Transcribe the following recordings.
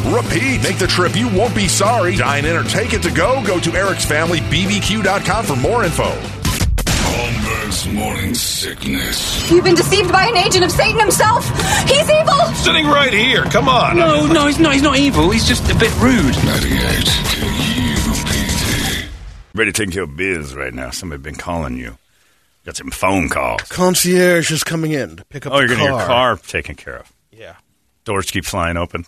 repeat. Make the trip. You won't be sorry. Dine in or take it to go. Go to Eric's Family BBQ.com for more info. Holmberg's morning sickness. You've been deceived by an agent of Satan himself. He's evil. Sitting right here. Come on. No, no, he's not. He's not evil. He's just a bit rude. 98 KUPD. Ready to take your biz right now. Somebody been calling you. Got some phone calls. Concierge is coming in to pick up Oh, you're the getting car. your car taken care of. Yeah. Doors keep flying open.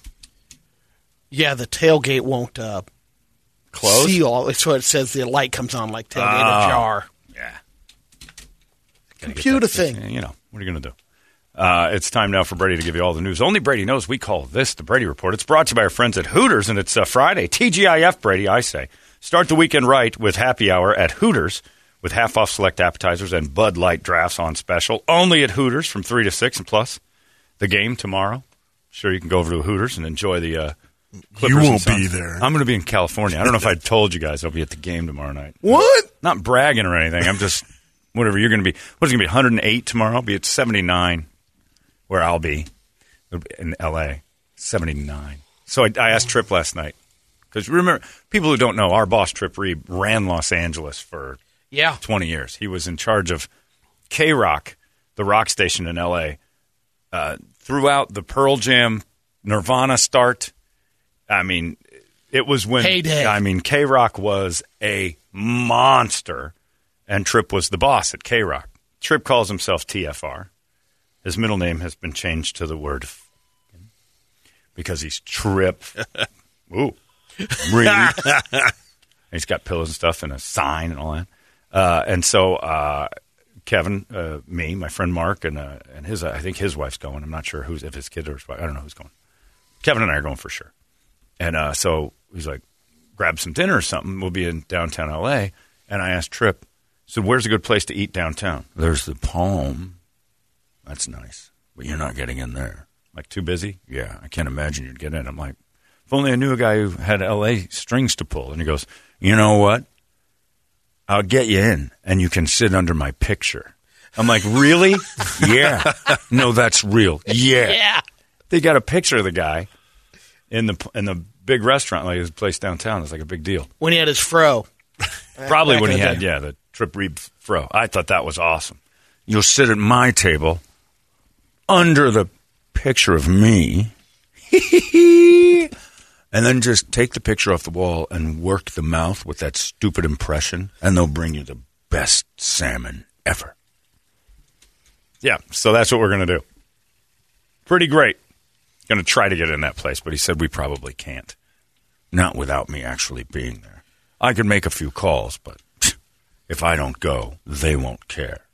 Yeah, the tailgate won't uh, Close? seal. It's what it says. The light comes on like tailgate Oh. ajar. Yeah. Computer thing. You know, what are you going to do? Uh, it's time now for Brady to give you all the news. Only Brady knows we call this the Brady Report. It's brought to you by our friends at Hooters, and it's uh, Friday. TGIF, Brady, I say. Start the weekend right with happy hour at Hooters with half off select appetizers and Bud Light drafts on special. Only at Hooters from 3 to 6, and plus the game tomorrow. Sure, you can go over to Hooters and enjoy the. Uh, Clippers and won't be there. I'm going to be in California. I don't know if I told you guys I'll be at the game tomorrow night. What? Not bragging or anything. I'm just whatever you're going to be. What's going to be? 108 tomorrow. I'll be at 79 where I'll be It'll be in L.A. 79. So I, I asked Trip last night because remember people who don't know our boss Trip Reed ran Los Angeles for Yeah. 20 years. He was in charge of K Rock, the rock station in L.A. Uh, throughout the Pearl Jam, Nirvana start. I mean, it was when Heyday. I mean, K Rock was a monster, and Trip was the boss at K Rock. Trip calls himself TFR. His middle name has been changed to the word f- because he's Trip. Ooh, Reed. he's got pillows and stuff and a sign and all that. Uh, and so uh, Kevin, uh, me, my friend Mark, and uh, and his I think his wife's going. I'm not sure who's if his kid or his wife. I don't know who's going. Kevin and I are going for sure. And uh, so he's like, grab some dinner or something. We'll be in downtown L.A. And I asked Trip, so where's a good place to eat downtown? There's the Palm. That's nice, but you're not getting in there. Like too busy? Yeah, I can't imagine you'd get in. I'm like, if only I knew a guy who had L.A. strings to pull. And he goes, you know what? I'll get you in, and you can sit under my picture. I'm like, really? yeah. No, that's real. Yeah. Yeah. They got a picture of the guy in the in the big restaurant, like his place downtown. It's like a big deal. When he had his fro. Probably when he had, day. yeah, the Trip Reed fro. I thought that was awesome. You'll sit at my table under the picture of me, and then just take the picture off the wall and work the mouth with that stupid impression, and they'll bring you the best salmon ever. Yeah, so that's what we're going to do. Pretty great. Going to try to get in that place, but he said we probably can't. Not without me actually being there. I could make a few calls, but if I don't go, they won't care.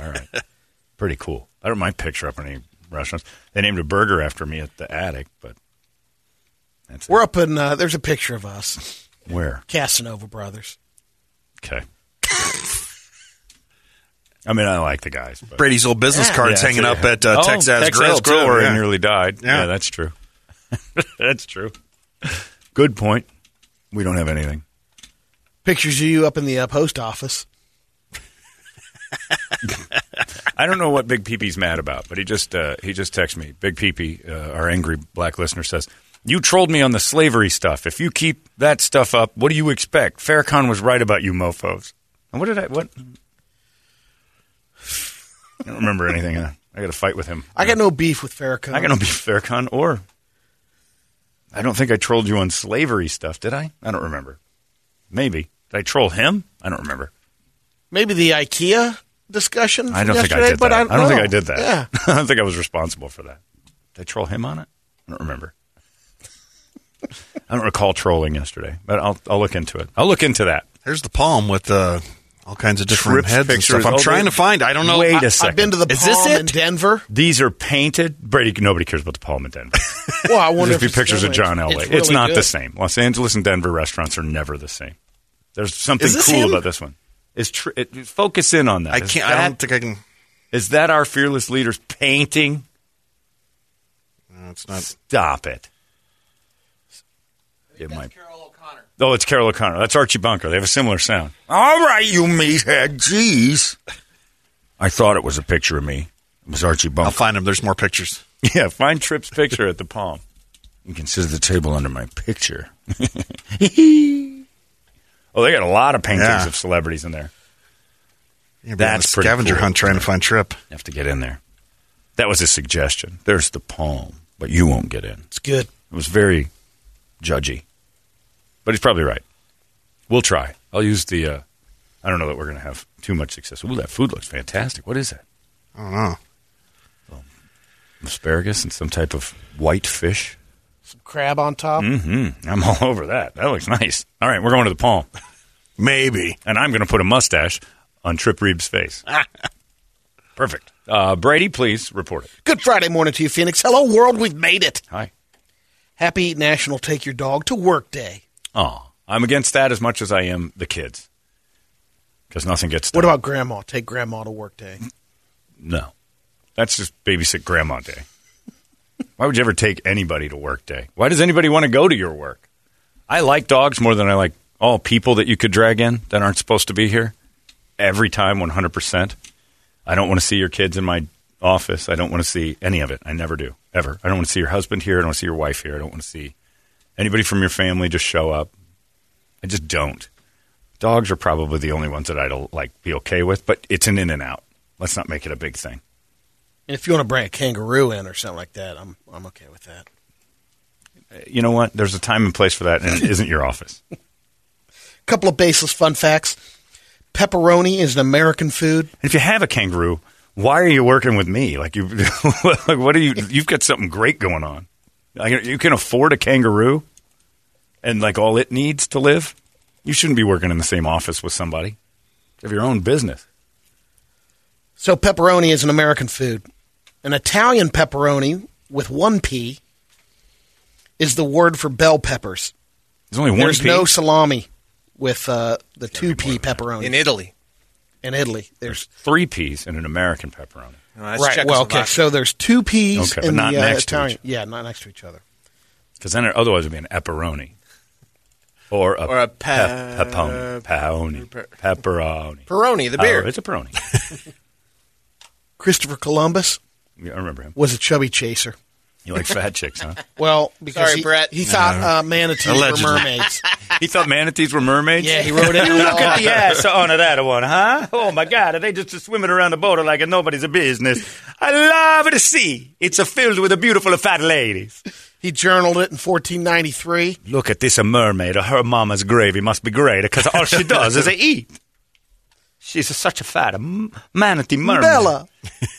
All right. Pretty cool. I don't mind picture up in any restaurants. They named a burger after me at the attic, but That's We're up in. Uh, there's a picture of us. Where? Casanova Brothers. Okay. I mean, I like the guys. But Brady's old business Yeah. cards Yeah, hanging up at uh, Oh, Texas, Texas Grill, Grill, too. where he nearly died. Yeah. Yeah, that's true. that's true. Good point. We don't have anything. Pictures of you up in the uh, post office. I don't know what Big Peepee's mad about, but he just uh, he just texted me. Big Peepee, uh, our angry black listener, says, "You trolled me on the slavery stuff. If you keep that stuff up, what do you expect? Farrakhan was right about you, mofo's." And what did I what? I don't remember anything. Uh, I got to fight with him. I got no beef with Farrakhan. I got no beef with Farrakhan, or I don't think I trolled you on slavery stuff. Did I? I don't remember. Maybe did I troll him? I don't remember. Maybe the IKEA discussion. I don't think I yesterday, did but that. I, I don't think. I did that. Yeah. I don't think I was responsible for that. Did I troll him on it? I don't remember. I don't recall trolling yesterday, but I'll I'll look into it. I'll look into that. Here's the palm with uh, all kinds of different Trips heads and pictures. stuff. I'm Oh, trying to find. I don't know. Wait I- a second. I've been to the Is this Palm it? in Denver. These are painted. Brady, nobody cares about the Palm in Denver. Well, I wonder if be it's pictures of John Elway. It's, It's, really not the same. Los Angeles and Denver restaurants are never the same. There's something cool him? about this one. Is tr- it, focus in on that. I can't. That, I don't think I can. is that our fearless leaders painting? No, it's not. Stop it. It might. Oh, it's Carroll O'Connor. That's Archie Bunker. They have a similar sound. All right, you meathead. Jeez. I thought it was a picture of me. It was Archie Bunker. I'll find him. There's more pictures. Yeah, find Tripp's picture at the Palm. You can sit at the table under my picture. oh, they got a lot of paintings Yeah. of celebrities in there. You're That's a pretty scavenger cool. hunt trying to find Trip. You have to get in there. That was a suggestion. There's the Palm, but you won't get in. It's good. It was very judgy. But he's probably right. We'll try. I'll use the. Uh, I don't know that we're going to have too much success. Ooh, that food looks fantastic. What is that? I don't know. Asparagus and some type of white fish. Some crab on top. Mm-hmm. I'm all over that. That looks nice. All right, we're going to the Palm. Maybe. And I'm going to put a mustache on Trip Reeves' face. Perfect. Uh, Brady, please report it. Good Friday morning to you, Phoenix. Hello, world. We've made it. Hi. Happy National Take Your Dog to Work Day. Oh, I'm against that as much as I am the kids. Because nothing gets done. What about Grandma? Take Grandma to Work Day. No. That's just babysit grandma day. Why would you ever take anybody to work day? Why does anybody want to go to your work? I like dogs more than I like all people that you could drag in that aren't supposed to be here. Every time, 100%. I don't want to see your kids in my office. I don't want to see any of it. I never do, ever. I don't want to see your husband here. I don't want to see your wife here. I don't want to see anybody from your family just show up. I just don't. Dogs are probably the only ones that I'd like be okay with, but it's an in and out. Let's not make it a big thing. And if you want to bring a kangaroo in or something like that, I'm I'm okay with that. you know what? There's a time and place for that, and it isn't your office. a couple of baseless fun facts. Pepperoni is an American food. And if you have a kangaroo, why are you working with me? Like you, like what are you? You've got something great going on. Like, you can afford a kangaroo, and like all it needs to live. You shouldn't be working in the same office with somebody. You have your own business. So pepperoni is an American food. An Italian pepperoni with one P is the word for bell peppers. There's only one. There's P. no salami with uh, the two P pepperoni in Italy. In Italy, there's three P's in an American pepperoni. Right. Well, okay, so there's two peas, Okay, but not the uh, next to each- Yeah, not next to each other. Because then it otherwise it would be an epperoni. Or a, Or a pep- pe- pepperoni. Pepperoni. Pepperoni. Peroni, the beer. Oh, it's a peroni. Christopher Columbus Yeah, I remember him. was a chubby chaser. You like fat chicks, huh? Well, because Sorry, he, Brett. he thought uh, manatees Allegedly. were mermaids. he thought manatees were mermaids? Yeah, he wrote it. Look at the ass on that one, huh? Oh, my God. Are they just swimming around the border like nobody's a business? I love the sea. It's a filled with a beautiful of fat ladies. He journaled it in 1493. Look at this a mermaid. Her mama's gravy must be great because all she does is eat. She's a, such a fat a m- manatee mermaid. Bella.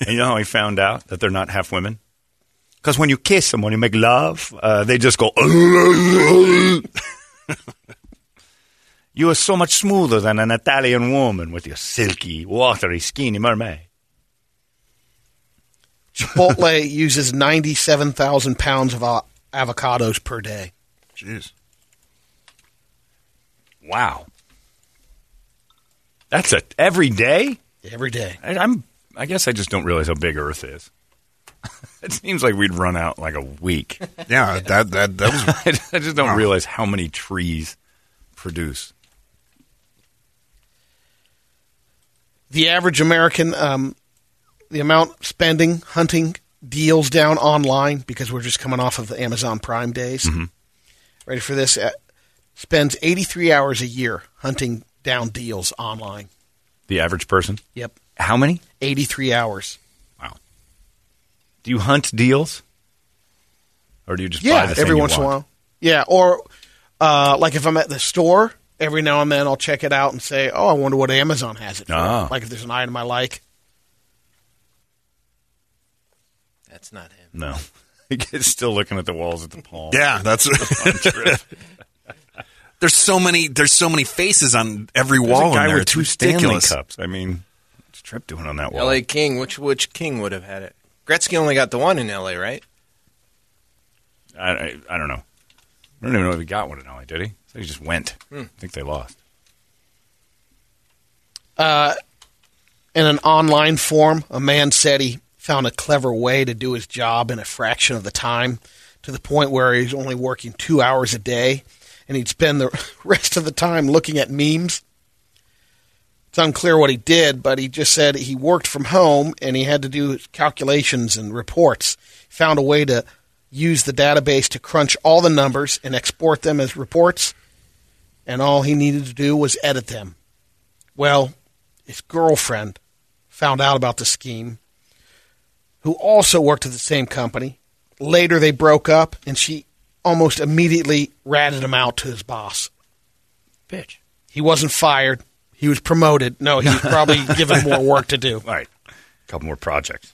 And you know how he found out that they're not half women? Because when you kiss them, when you make love, uh, they just go. you are so much smoother than an Italian woman with your silky, watery, skinny mermaid. Chipotle uses 97,000 pounds of avocados per day. Jeez. Wow. That's a every day. Every day. I, I'm. I guess I just don't realize how big Earth is. It seems like we'd run out in like a week. Yeah, that that that was I just don't realize how many trees produce. The average American, um, the amount spending hunting deals down online because we're just coming off of the Amazon Prime days. Ready for this? Uh, spends 83 hours a year hunting down deals online. The average person. Yep. How many? 83 hours. Wow. Do you hunt deals, or do you just buy Yeah, the thing every you once in a while. Yeah, or uh, like if I'm at the store, every now and then I'll check it out and say, "Oh, I wonder what Amazon has it for." Ah. Like if there's an item I like. That's not him. No, he's still looking at the walls at the palm. yeah. That's Fun trip. there's so many there's so many faces on every There's wall a guy in there. with It's two Stanley cups. I mean, what's Trip doing on that wall? L.A. King. Which which king would have had it? Gretzky only got the one in L.A. Right? I, I, I don't know. I don't even know if he got one in LA, did he? So he just went. I think they lost. Uh, in an online forum, a man said he found a clever way to do his job in a fraction of the time, to the point where he's only working two hours a day, and he'd spend the rest of the time looking at memes. It's unclear what he did, but he just said he worked from home and he had to do calculations and reports. Found a way to use the database to crunch all the numbers and export them as reports, and all he needed to do was edit them. Well, his girlfriend found out about the scheme, who also worked at the same company. Later, they broke up, and she almost immediately ratted him out to his boss. Bitch. He wasn't fired. He was promoted. No, he was probably given more work to do. All right. A couple more projects.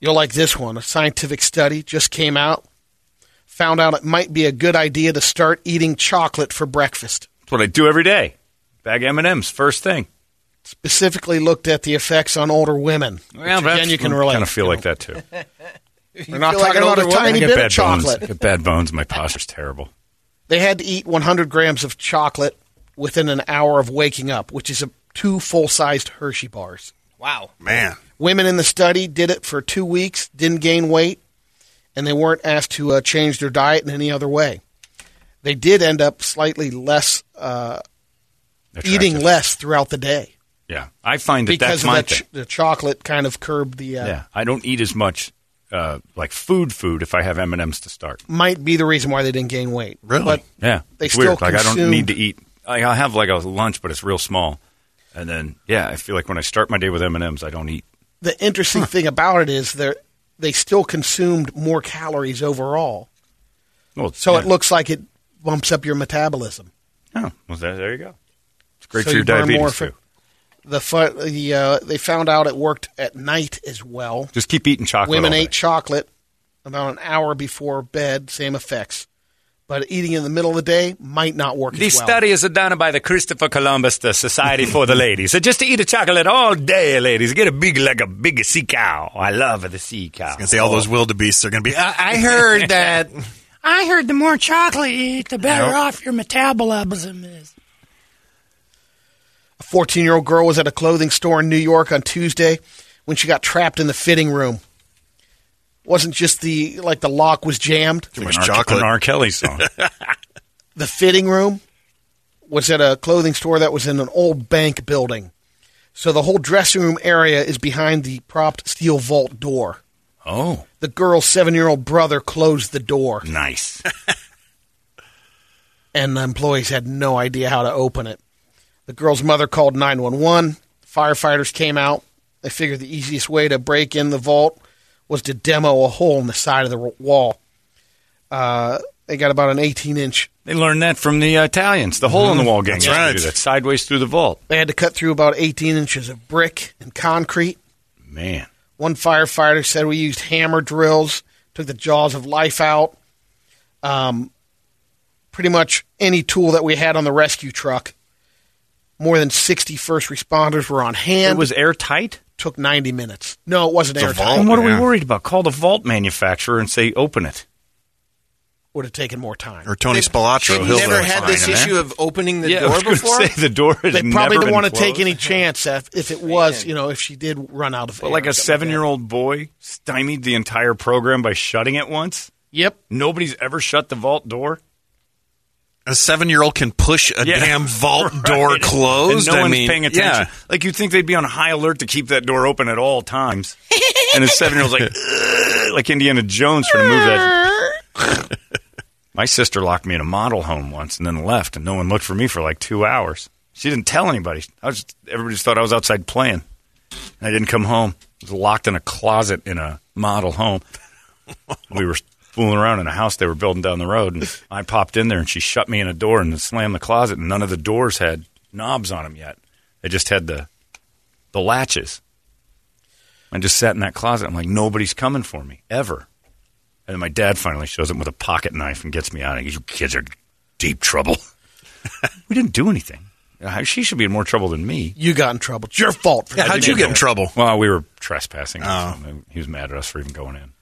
You'll like this one. A scientific study just came out. Found out it might be a good idea to start eating chocolate for breakfast. That's what I do every day. Bag M and M's first thing. Specifically looked at the effects on older women. Well, which again, you can relate. Kind of feel you like know. that too. We're not feel like talking about a older woman? tiny I get bit of bad bones. chocolate. I get bad bones. My posture's terrible. They had to eat 100 grams of chocolate within an hour of waking up, which is a, two full-sized Hershey bars. Wow. Man, Women in the study did it for two weeks, didn't gain weight, and they weren't asked to uh, change their diet in any other way. They did end up slightly less uh, eating less throughout the day Yeah, I find that because that's my the, thing. ch- the chocolate kind of curbed the. Uh, yeah, I don't eat as much uh, like food food if I have M and M's to start. Might be the reason why they didn't gain weight. Really? But Yeah, They it's still weird. Like I don't need to eat. I'll have like a lunch, but it's real small, and then yeah, I feel like when I start my day with M and M's, I don't eat. the interesting thing about it is they they still consumed more calories overall. Well, So yeah. it looks like it bumps up your metabolism. Oh, well, there, there you go. It's great So for your you diabetes more too. The fu- the uh, they found out it worked at night as well. Just keep eating chocolate. Women ate chocolate about an hour before bed, same effects. But eating in the middle of the day might not work This as well. study is done by the Christopher Columbus, the Society for the Ladies. So just to eat a chocolate all day, ladies. Get a big like a big sea cow. I love the sea cow. I was gonna say all those wildebeests are gonna be. I, I heard that. I heard the more chocolate you eat, the better Yep. off your metabolism is. A 14 year old girl was at a clothing store in New York on Tuesday when she got trapped in the fitting room. Wasn't just the like the lock was jammed. Too much An chocolate. An R. Kelly song. The fitting room was at a clothing store that was in an old bank building. So the whole dressing room area is behind the propped steel vault door. oh, The girl's seven year old brother closed the door, nice. and the employees had no idea how to open it. The girl's mother called 911. Firefighters came out. They figured the easiest way to break in the vault was to demo a hole in the side of the wall. Uh, they got about an 18 inch. They learned that from the uh, Italians. The hole in the wall gang. That's right. that sideways through the vault. They had to cut through about 18 inches of brick and concrete. Man, One firefighter said we used hammer drills, took the jaws of life out. Um, pretty much any tool that we had on the rescue truck. More than 60 first responders were on hand. it was airtight. Took 90 minutes. No, it wasn't a airtight. vault, And what are we yeah. worried about? Call the vault manufacturer and say open it. Would have taken more time. Or Tony Spilotro. They've he'll never had this in there. issue of opening the Yeah, I door was before. say the door has They probably never didn't want to take any chance if, if it was, you know, if she did run out of But air like a seven-year-old boy stymied the entire program by shutting it once. Yep. Nobody's ever shut the vault door. A seven-year-old can push a Yeah. damn vault Right. door closed. And no I one's mean, paying attention. Yeah. Like you'd think they'd be on high alert to keep that door open at all times. and a seven-year-old's like, "Ugh," like Indiana Jones trying to move that. My sister locked me in a model home once and then left, and no one looked for me for like two hours. She didn't tell anybody. I was just, everybody just thought I was outside playing. And I didn't come home. I was locked in a closet in a model home. we were fooling around in a house they were building down the road, and I popped in there, and she shut me in a door and slammed the closet, and none of the doors had knobs on them yet. They just had the the latches. I just sat in that closet. I'm like, nobody's coming for me ever. And then my dad finally shows up with a pocket knife and gets me out. And he goes, "You kids are deep trouble." we didn't do anything. Uh, She should be in more trouble than me. You got in trouble. It's your fault. For Yeah, that. how'd you get in trouble? Well, we were trespassing. Oh. He was mad at us for even going in.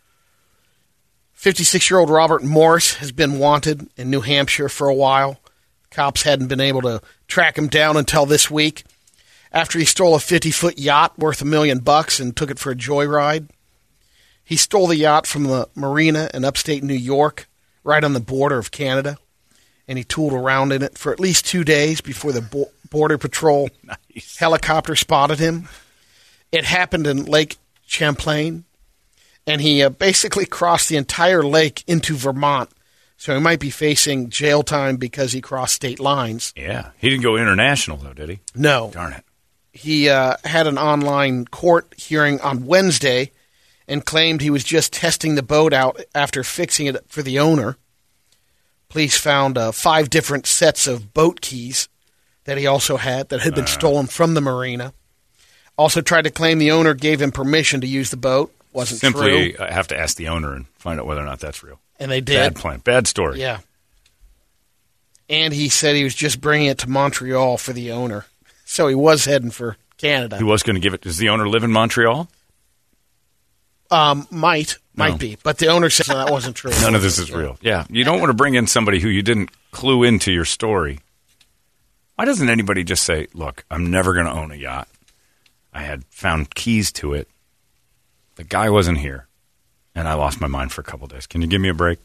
56 year old Robert Morris has been wanted in New Hampshire for a while. Cops hadn't been able to track him down until this week after he stole a 50 foot yacht worth a million bucks and took it for a joyride. He stole the yacht from the marina in upstate New York, right on the border of Canada, and he tooled around in it for at least two days before the bo- Border Patrol helicopter spotted him. It happened in Lake Champlain, and he uh, basically crossed the entire lake into Vermont. So he might be facing jail time because he crossed state lines. Yeah. He didn't go international, though, did he? No. Darn it. He uh, had an online court hearing on Wednesday and claimed he was just testing the boat out after fixing it for the owner. Police found uh, five different sets of boat keys that he also had that had been stolen from the marina. Also tried to claim the owner gave him permission to use the boat. Wasn't Simply true. uh, have to ask the owner and find out whether or not that's real. And they did. Bad plan. Bad story. Yeah. And he said he was just bringing it to Montreal for the owner. So he was heading for Canada. He was going to give it. Does the owner live in Montreal? Um, might. Might No. be. But the owner said no, that wasn't true. None of this is real. Yeah. You don't want to bring in somebody who you didn't clue into your story. Why doesn't anybody just say, look, I'm never going to own a yacht? I had found keys to it. The guy wasn't here. And I lost my mind for a couple days. Can you give me a break?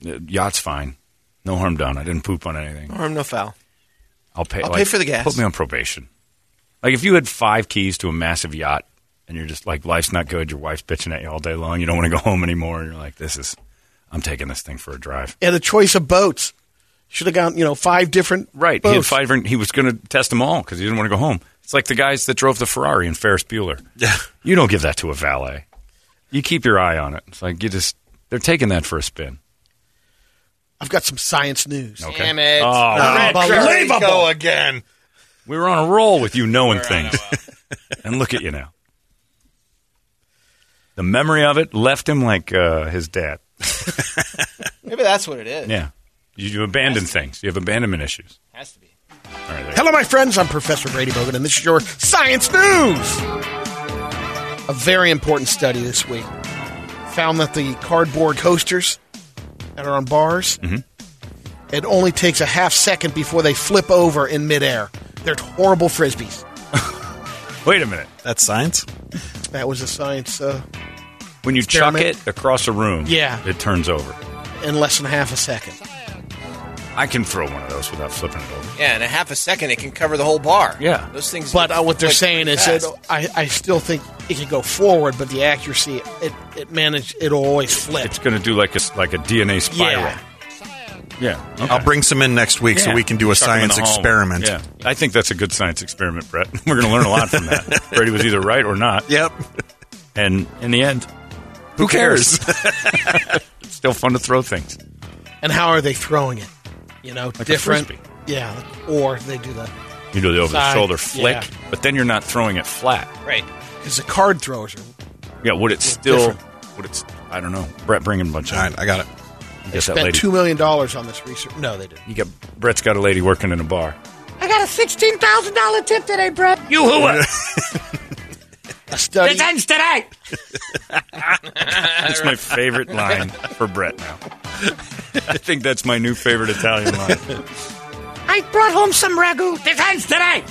The yacht's fine. No harm done. I didn't poop on anything. No harm, no foul. I'll pay. I'll like, pay for the gas. Put me on probation. Like if you had five keys to a massive yacht, and you're just like, life's not good. Your wife's bitching at you all day long. You don't want to go home anymore. And you're like, this is, I'm taking this thing for a drive. And the choice of boats. Should have gone, you know, five different Right. He had five. He was going to test them all because he didn't want to go home. It's like the guys that drove the Ferrari in Ferris Bueller. Yeah. You don't give that to a valet. You keep your eye on it. It's like you just they're taking that for a spin. I've got some science news. Okay. Damn it. Oh, Red Unbelievable. Go again. We were on a roll with you knowing things, and look at you now. The memory of it left him like uh, his dad. Maybe that's what it is. Yeah, you, you abandon things. You have abandonment issues. Has to be. All right, there. Hello, my friends. I'm Professor Brady Bogan, and this is your Science News. A very important study this week found that the cardboard coasters that are on bars, it only takes a half second before they flip over in midair. They're horrible frisbees. Wait a minute. That's science. That was a science uh, When you chuck it across a room, Yeah. it turns over. in less than half a second. I can throw one of those without flipping it over. Yeah, in a half a second, it can cover the whole bar. Yeah. Those things. But uh, what they're saying is that. I, I still think it can go forward, but the accuracy it it manage it'll always flip. It's going to do like a like a DNA spiral. Yeah. Yeah. okay. I'll bring some in next week so we can do a Chuck 'em science experiment. Yeah, I think that's a good science experiment, Brett. We're going to learn a lot from that. Brady was either right or not, Yep. and in the end, Who cares? it's still fun to throw things. And how are they throwing it? You know, a different. frisbee. Yeah, or they do the You do the over the shoulder flick, yeah. but then you're not throwing it flat. right because the card throwers are. Yeah, would it still? different. Would it? I don't know. Brett, bring in a bunch of. All right, I got it. You They get that spent lady. two million dollars on this research. No, they didn't. You got Brett's got a lady working in a bar. I got a sixteen thousand dollar tip today, Brett. You who? A study. This ends today. That's my favorite line for Brett now. I think that's my new favorite Italian line. I brought home some ragu. This ends today.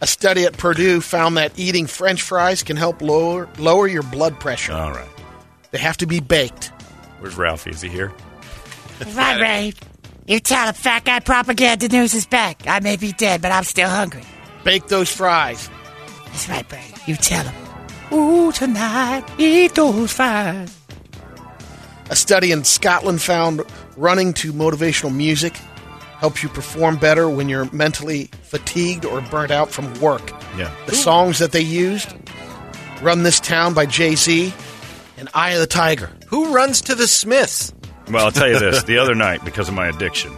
A study at Purdue found that eating French fries can help lower lower your blood pressure. All right. They have to be baked. Where's Ralphie? Is he here? Right, Ray. You tell the fat guy propaganda news is back. I may be dead, but I'm still hungry. Bake those fries. That's right, Ray. You tell him. Ooh, tonight, eat those fries. A study in Scotland found running to motivational music helps you perform better when you're mentally fatigued or burnt out from work. Yeah. The songs that they used Run This Town by Jay Z and Eye of the Tiger. Who runs to the Smiths? Well, I'll tell you this. The other night, because of my addiction,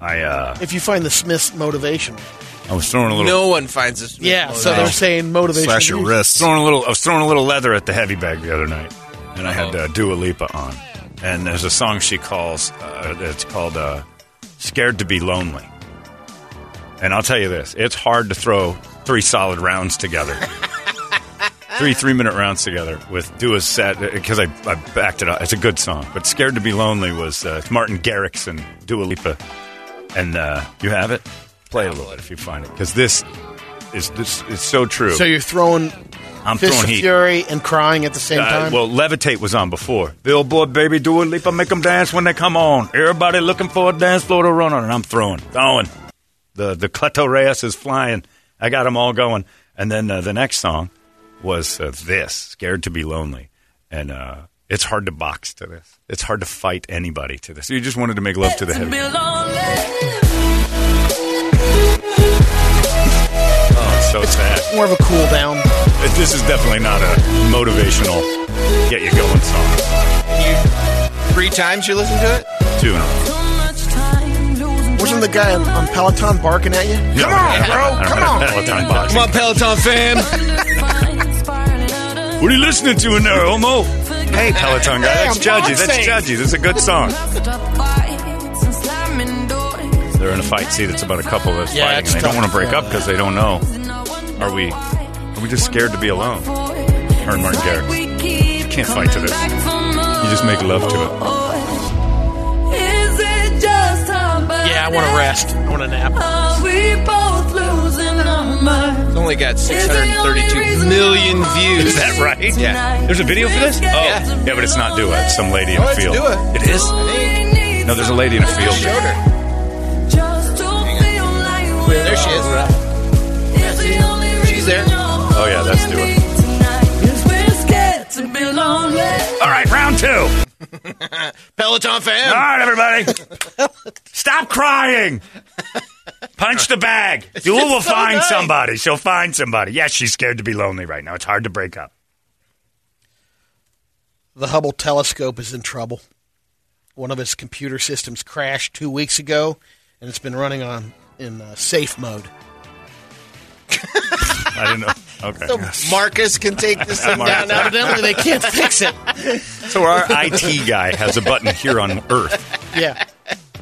I uh, If you find the Smiths motivational. I was throwing a little. No one finds the Smiths. Yeah, so they're saying motivational. Slash your music. wrists. throwing a little. I was throwing a little leather at the heavy bag the other night, and I had uh, Dua Lipa on. And there's a song she calls. Uh, it's called uh, "Scared to Be Lonely." And I'll tell you this: it's hard to throw three solid rounds together. Three three minute rounds together with Dua's set because I, I backed it up. It's a good song, but "Scared to Be Lonely" was uh, Martin Garrix and Dua Lipa, and uh, you have it. Play it a little bit if you find it because this is this is so true. So you're throwing I'm Fist throwing of heat. Fury and crying at the same Uh, time. well, Levitate was on before. Billboard, baby, Dua Lipa, I make them dance when they come on. Everybody looking for a dance floor to run on, and I'm throwing, throwing. The the Cleto Reyes is flying. I got them all going. And then uh, the next song was uh, this, "Scared to Be Lonely," and uh, it's hard to box to this. It's hard to fight anybody to this. You just wanted to make love to the heavy. It's so sad. More of a cool down. This is definitely not a motivational, get you going song. Three times you listen to it? Two in. Wasn't the guy on, on Peloton barking at you? Come on, bro. Come on. Peloton box. Come on, Peloton fam. What are you listening to in there, Homo? Hey, Peloton guy, that's I'm Judgy. That's dancing. Judgy. This is a good song. They're in a fight. See, that's about a couple that's Yeah, fighting, and they don't want to break up because they don't know. Are we? Are we just scared to be alone? Her and Martin Garrix. You can't fight to this. You just make love to it. Yeah, I want to rest. I want to nap. It's only got 632 million views. Is that right? Yeah. There's a video for this? Oh, Yeah. yeah, but it's not Dua. It's some lady in Oh, a it's field. Dua. It is. No, there's a lady in a field. Showed her. There she is. Round two. Peloton All All right, everybody. Stop crying. Punch the bag. Dua will so find nice. somebody. She'll find somebody. Yes, she's scared to be lonely right now. It's hard to break up. The Hubble telescope is in trouble. One of its computer systems crashed two weeks ago, and it's been running on in uh, safe mode. I didn't know. Okay. So Marcus can take this thing down. Evidently, they can't fix it. So our IT guy has a button here on Earth. Yeah,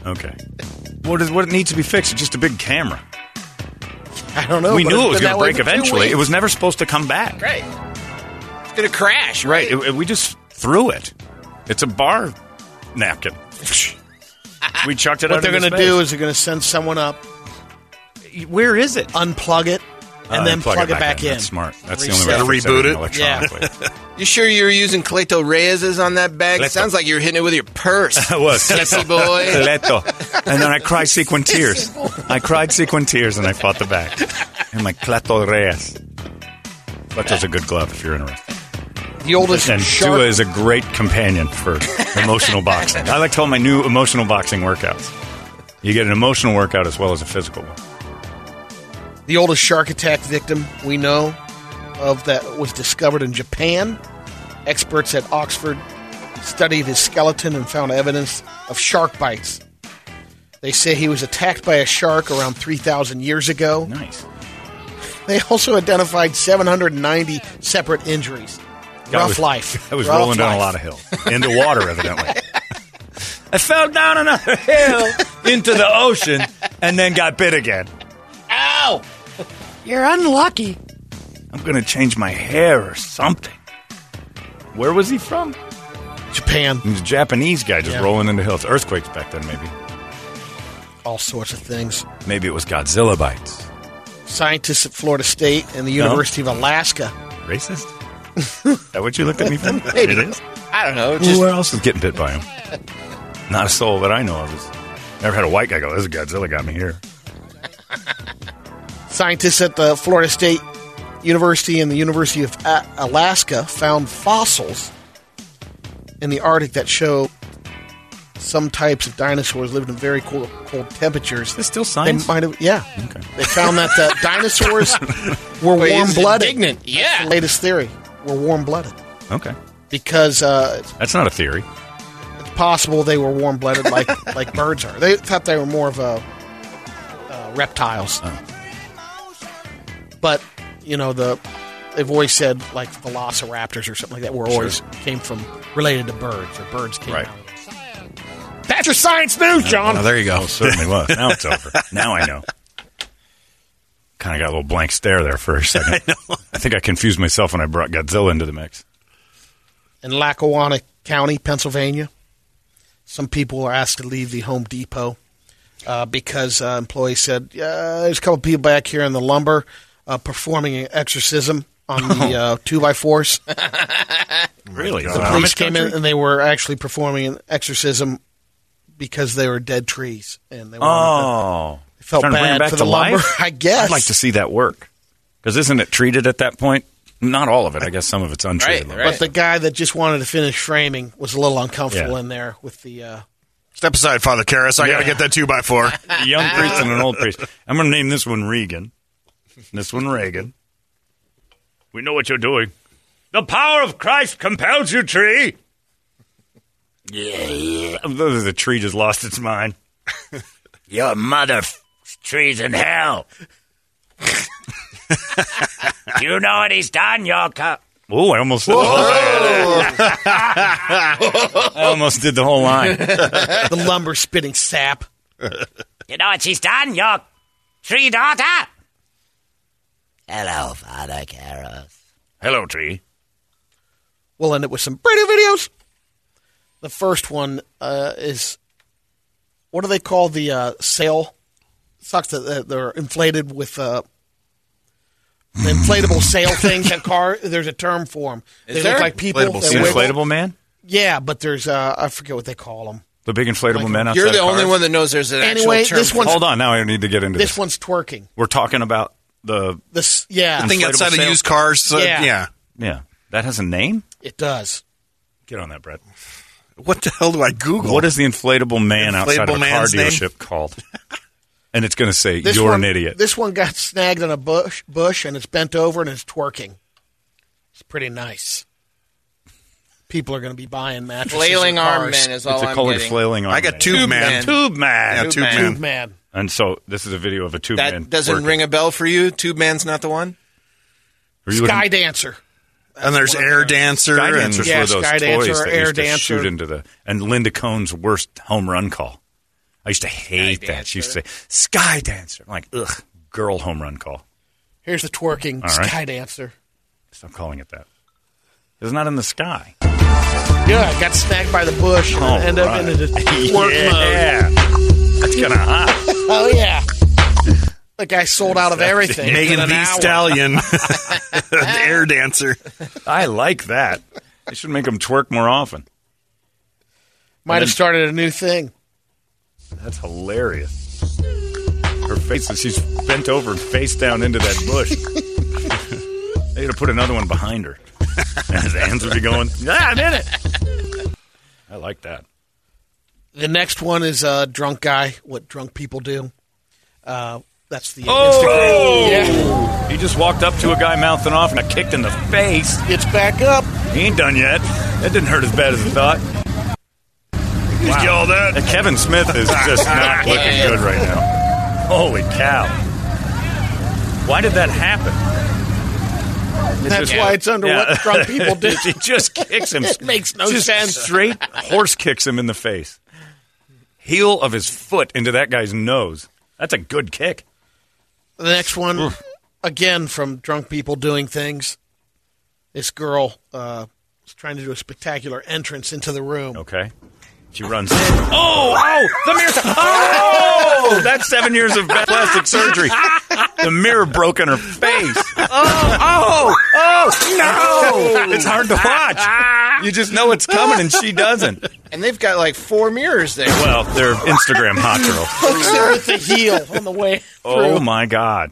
Okay. What is what needs to be fixed? It's just a big camera. I don't know. we knew it was going to break eventually. It was never supposed to come back. Right. It's going to crash, Right. right? It- it- we just threw it. It's a bar napkin. we chucked it What they're going to do is they're going to send someone up, Where is it? unplug it, and Uh, then plug, it back, in. That's smart. That's Reset. the only way to Reboot it? electronically. You sure you were using Cleto Reyes's on that bag? Cleto. Sounds like you're hitting it with your purse. I was. Sexy boy. Leto. And then I cried sequin tears. I cried sequin tears and I fought the back. And my Cleto Reyes. Cleto's a good glove if you're interested. The oldest And shark. Dua is a great companion for emotional boxing. I like to call my new emotional boxing workouts. You get an emotional workout as well as a physical one. The oldest shark attack victim we know of that was discovered in Japan. Experts at Oxford studied his skeleton and found evidence of shark bites. They say he was attacked by a shark around 3,000 years ago. Nice. They also identified 790 separate injuries. Guy Rough was- life. I was Rough rolling down a lot of hills into water, evidently. I fell down another hill into the ocean and then got bit again. Ow! You're unlucky. I'm going to change my hair or something. Where was he from? Japan. He was a Japanese guy just Yeah. rolling into hills. Earthquakes back then, maybe. All sorts of things. Maybe it was Godzilla bites. Scientists at Florida State and the No? University of Alaska. Racist? is that what you looked at me for? Maybe. It is? I don't know. Just Who else is getting bit by him? Not a soul that I know of. Is, never had a white guy go, this Godzilla got me here. Scientists at the Florida State University and the University of Alaska found fossils in the Arctic that show some types of dinosaurs lived in very cold, cold temperatures. Is still science? They might have, yeah. They found that uh, dinosaurs were warm blooded. indignant. Yeah. latest theory. Were warm blooded Okay. because uh, That's not a theory. it's possible they were warm blooded like like birds are. They thought they were more of a uh, reptiles. But you know the they've always said like velociraptors or something like that were always came from related to birds or birds came Right. out. That's your science news, John. Oh, there you go. Oh, certainly was. Now it's over. Now I know. Kind of got a little blank stare there for a second. I, think I confused myself when I brought Godzilla into the mix. In Lackawanna County, Pennsylvania, some people were asked to leave the Home Depot uh, because uh, employees said, yeah, there's a couple people back here in the lumber uh, performing an exorcism on the uh, two by fours. Really? The Is police Amish came in and they were actually performing an exorcism because they were dead trees and they wanted Oh. They felt Trying to bring bad back for to the lumber, life? I guess. I'd like to see that work. Because isn't it treated at that point? Not all of it. I guess some of it's untreated. Right, to. But the guy that just wanted to finish framing was a little uncomfortable Yeah. in there with the. Uh, Step aside, Father Karras. I got to get that two by four. Young priest and an old priest. I'm going to name this one Regan. This one Reagan. We know what you're doing. The power of Christ compels you, tree. Yeah, yeah. The tree just lost its mind. Your mother f- tree's in hell. you know what he's done, your cup. Oh, I almost did the whole I almost did the whole line. the lumber spitting sap. You know what she's done, your tree daughter? Hello, Father Karras. Hello, tree. We'll end it with some radio videos. The first one uh, is what do they call the uh, sail? Sucks that that they're inflated with uh, the inflatable sail things at car. There's a term for them. Is They there? look like people. Inflatable, They wiggle. inflatable man? Yeah, but there's uh, I forget what they call them. The big inflatable man outside You're the of only cars? one that knows there's an Anyway, actual term. this for one's- it. Hold on, now I need to get into this. This one's twerking. We're talking about the This yeah, The thing Inflatable outside of used cars. So, Yeah. yeah. yeah. That has a name. it does. Get on that, Brett. What the hell do I Google? What is the inflatable man outside of a car man's name? dealership called? and it's going to say This you're one, an idiot. This one got snagged on a bush, bush, and it's bent over and it's twerking. It's pretty nice. People are going to be buying mattresses. Flailing arm man is all it's a I'm colored getting. flailing arm. I got man. Tube, Tube Man. Man. Tube man. Yeah, Tube Tube Man. Man. Tube man. And so this is a video of a tube man. That doesn't working. ring a bell for you. Tube Man's not the one. Sky looking- dancer. And there's Air Dancer. Sky and- dancers Yeah, were those Sky toys Dancer, that Air used to Dancer. shoot into the and Linda Cohn's worst home run call. I used to hate Sky that. She used to say Sky Dancer. I'm like, ugh, girl home run call. Here's the twerking All right. sky dancer. Stop calling it that. It's not in the sky. Yeah, I got snagged by the bush and All end up in the twerk yeah. That's kind of hot. Mode. Oh yeah. The guy sold out of everything. Megan in the hour. Stallion. the Air Dancer. I like that. They should make them twerk more often. Might have started a new thing. That's hilarious. Her face, she's bent over and face down into that bush. they got to put another one behind her. And his hands would be going, yeah, I'm in it. I like that. The next one is a drunk guy. What drunk people do. Uh, That's the Oh! Yeah. He just walked up to a guy mouthing off and got kicked in the face. It's back up. He ain't done yet. That didn't hurt as bad as I thought. Just yell that. Uh, Kevin Smith is just not looking good right now. Holy cow. Why did that happen? It That's just- why it's under Yeah. what drunk people do. he just kicks him. It makes no just sense. Straight horse kicks him in the face. Heel of his foot into that guy's nose. That's a good kick. The next one, again from drunk people doing things. This girl uh, was trying to do a spectacular entrance into the room. Okay. She runs in. Oh, oh, the mirror. Oh, that's seven years of plastic surgery. The mirror broke in her face. Oh, oh, oh, no. It's hard to watch. You just know it's coming and she doesn't. And they've got like four mirrors there. Well, they're Instagram hot girls. Hooks her with the heel on the way Oh, my God.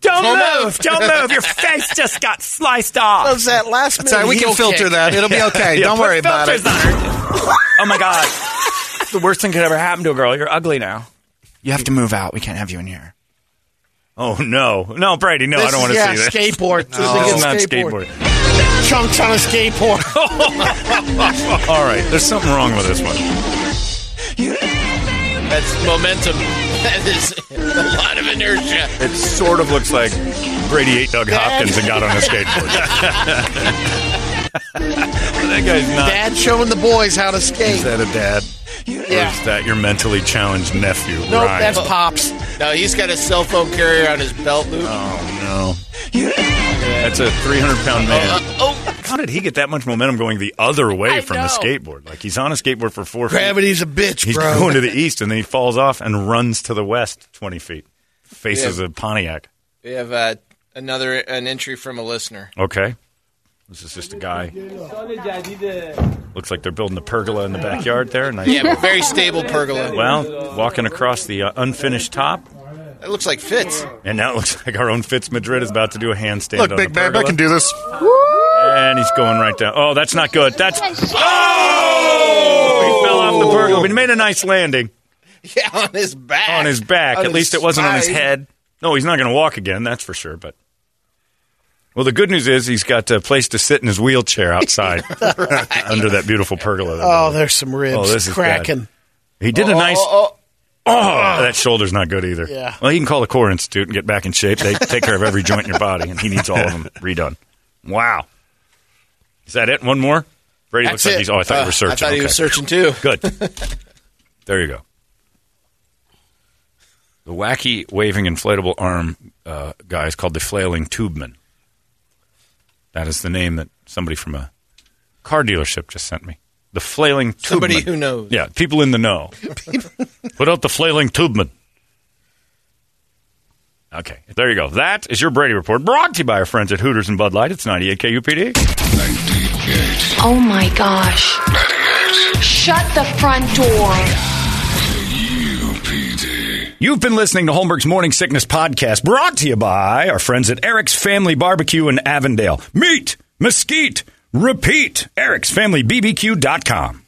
Don't Don't move! Don't move! Your face just got sliced off. Does that last minute Sorry, we can filter kick. that. It'll be okay. Yeah, Don't worry about it. Filters on her. Oh my god! The worst thing could ever happen to a girl. You're ugly now. You have to move out. We can't have you in here. Oh, no. No, Brady, no, This I don't want to yeah, see that. skateboard. This This is is not skateboard. skateboard. Chunks on a skateboard. All right, there's something wrong with this one. That's momentum. That is a lot of inertia. It sort of looks like Brady ate Doug Hopkins and got on a skateboard. that guy's not. Dad showing the boys how to skate. Is that a dad? Or Yeah. is that your mentally challenged nephew, Nope, Ryan? that's pops. No, he's got a cell phone carrier on his belt loop. Oh, no. That's a 300 pound man. Uh, oh, How did he get that much momentum going the other way I from the skateboard? Like he's on a skateboard for four feet. Gravity's a bitch, He's bro. going to the east and then he falls off and runs to the west 20 feet. Faces Yeah. a Pontiac. we have uh, another an entry from a listener. Okay. This is just a guy. Looks like they're building a pergola in the backyard there. Nice. Yeah, very stable pergola. Well, walking across the uh, unfinished top, It looks like Fitz. and now it looks like our own Fitz Madrid is about to do a handstand. Look, on big the babe, I can do this. And he's going right down. Oh, that's not good. That's oh! He fell off the pergola, but he made a nice landing Yeah, on his back. on his back. On At his least it wasn't on his spine. head. No, he's not going to walk again. That's for sure. But well, the good news is he's got a place to sit in his wheelchair outside under that beautiful pergola. Oh, there's some oh, ribs Oh, this is cracking. He did a nice. Oh, Oh, that shoulder's not good either. Yeah. Well, he can call the Core Institute and get back in shape. They take care of every joint in your body, and he needs all of them redone. Wow. Is that it? One more? Brady That's looks like he's. Oh, I thought you Uh, were searching. I thought he Okay. was searching too. Good. there you go. The wacky waving inflatable arm uh, guy is called the flailing tubeman. That is the name that somebody from a car dealership just sent me. The flailing tubeman. Somebody who knows. Yeah, people in the know. Put out the flailing tubeman. Okay, there you go. That is your Brady Report, brought to you by our friends at Hooters and Bud Light. It's 98 KUPD. Oh my gosh. Shut the front door. You've been listening to Holmberg's Morning Sickness Podcast, brought to you by our friends at Eric's Family Barbecue in Avondale. Meat, mesquite, repeat. Eric'sFamilyBBQ.com.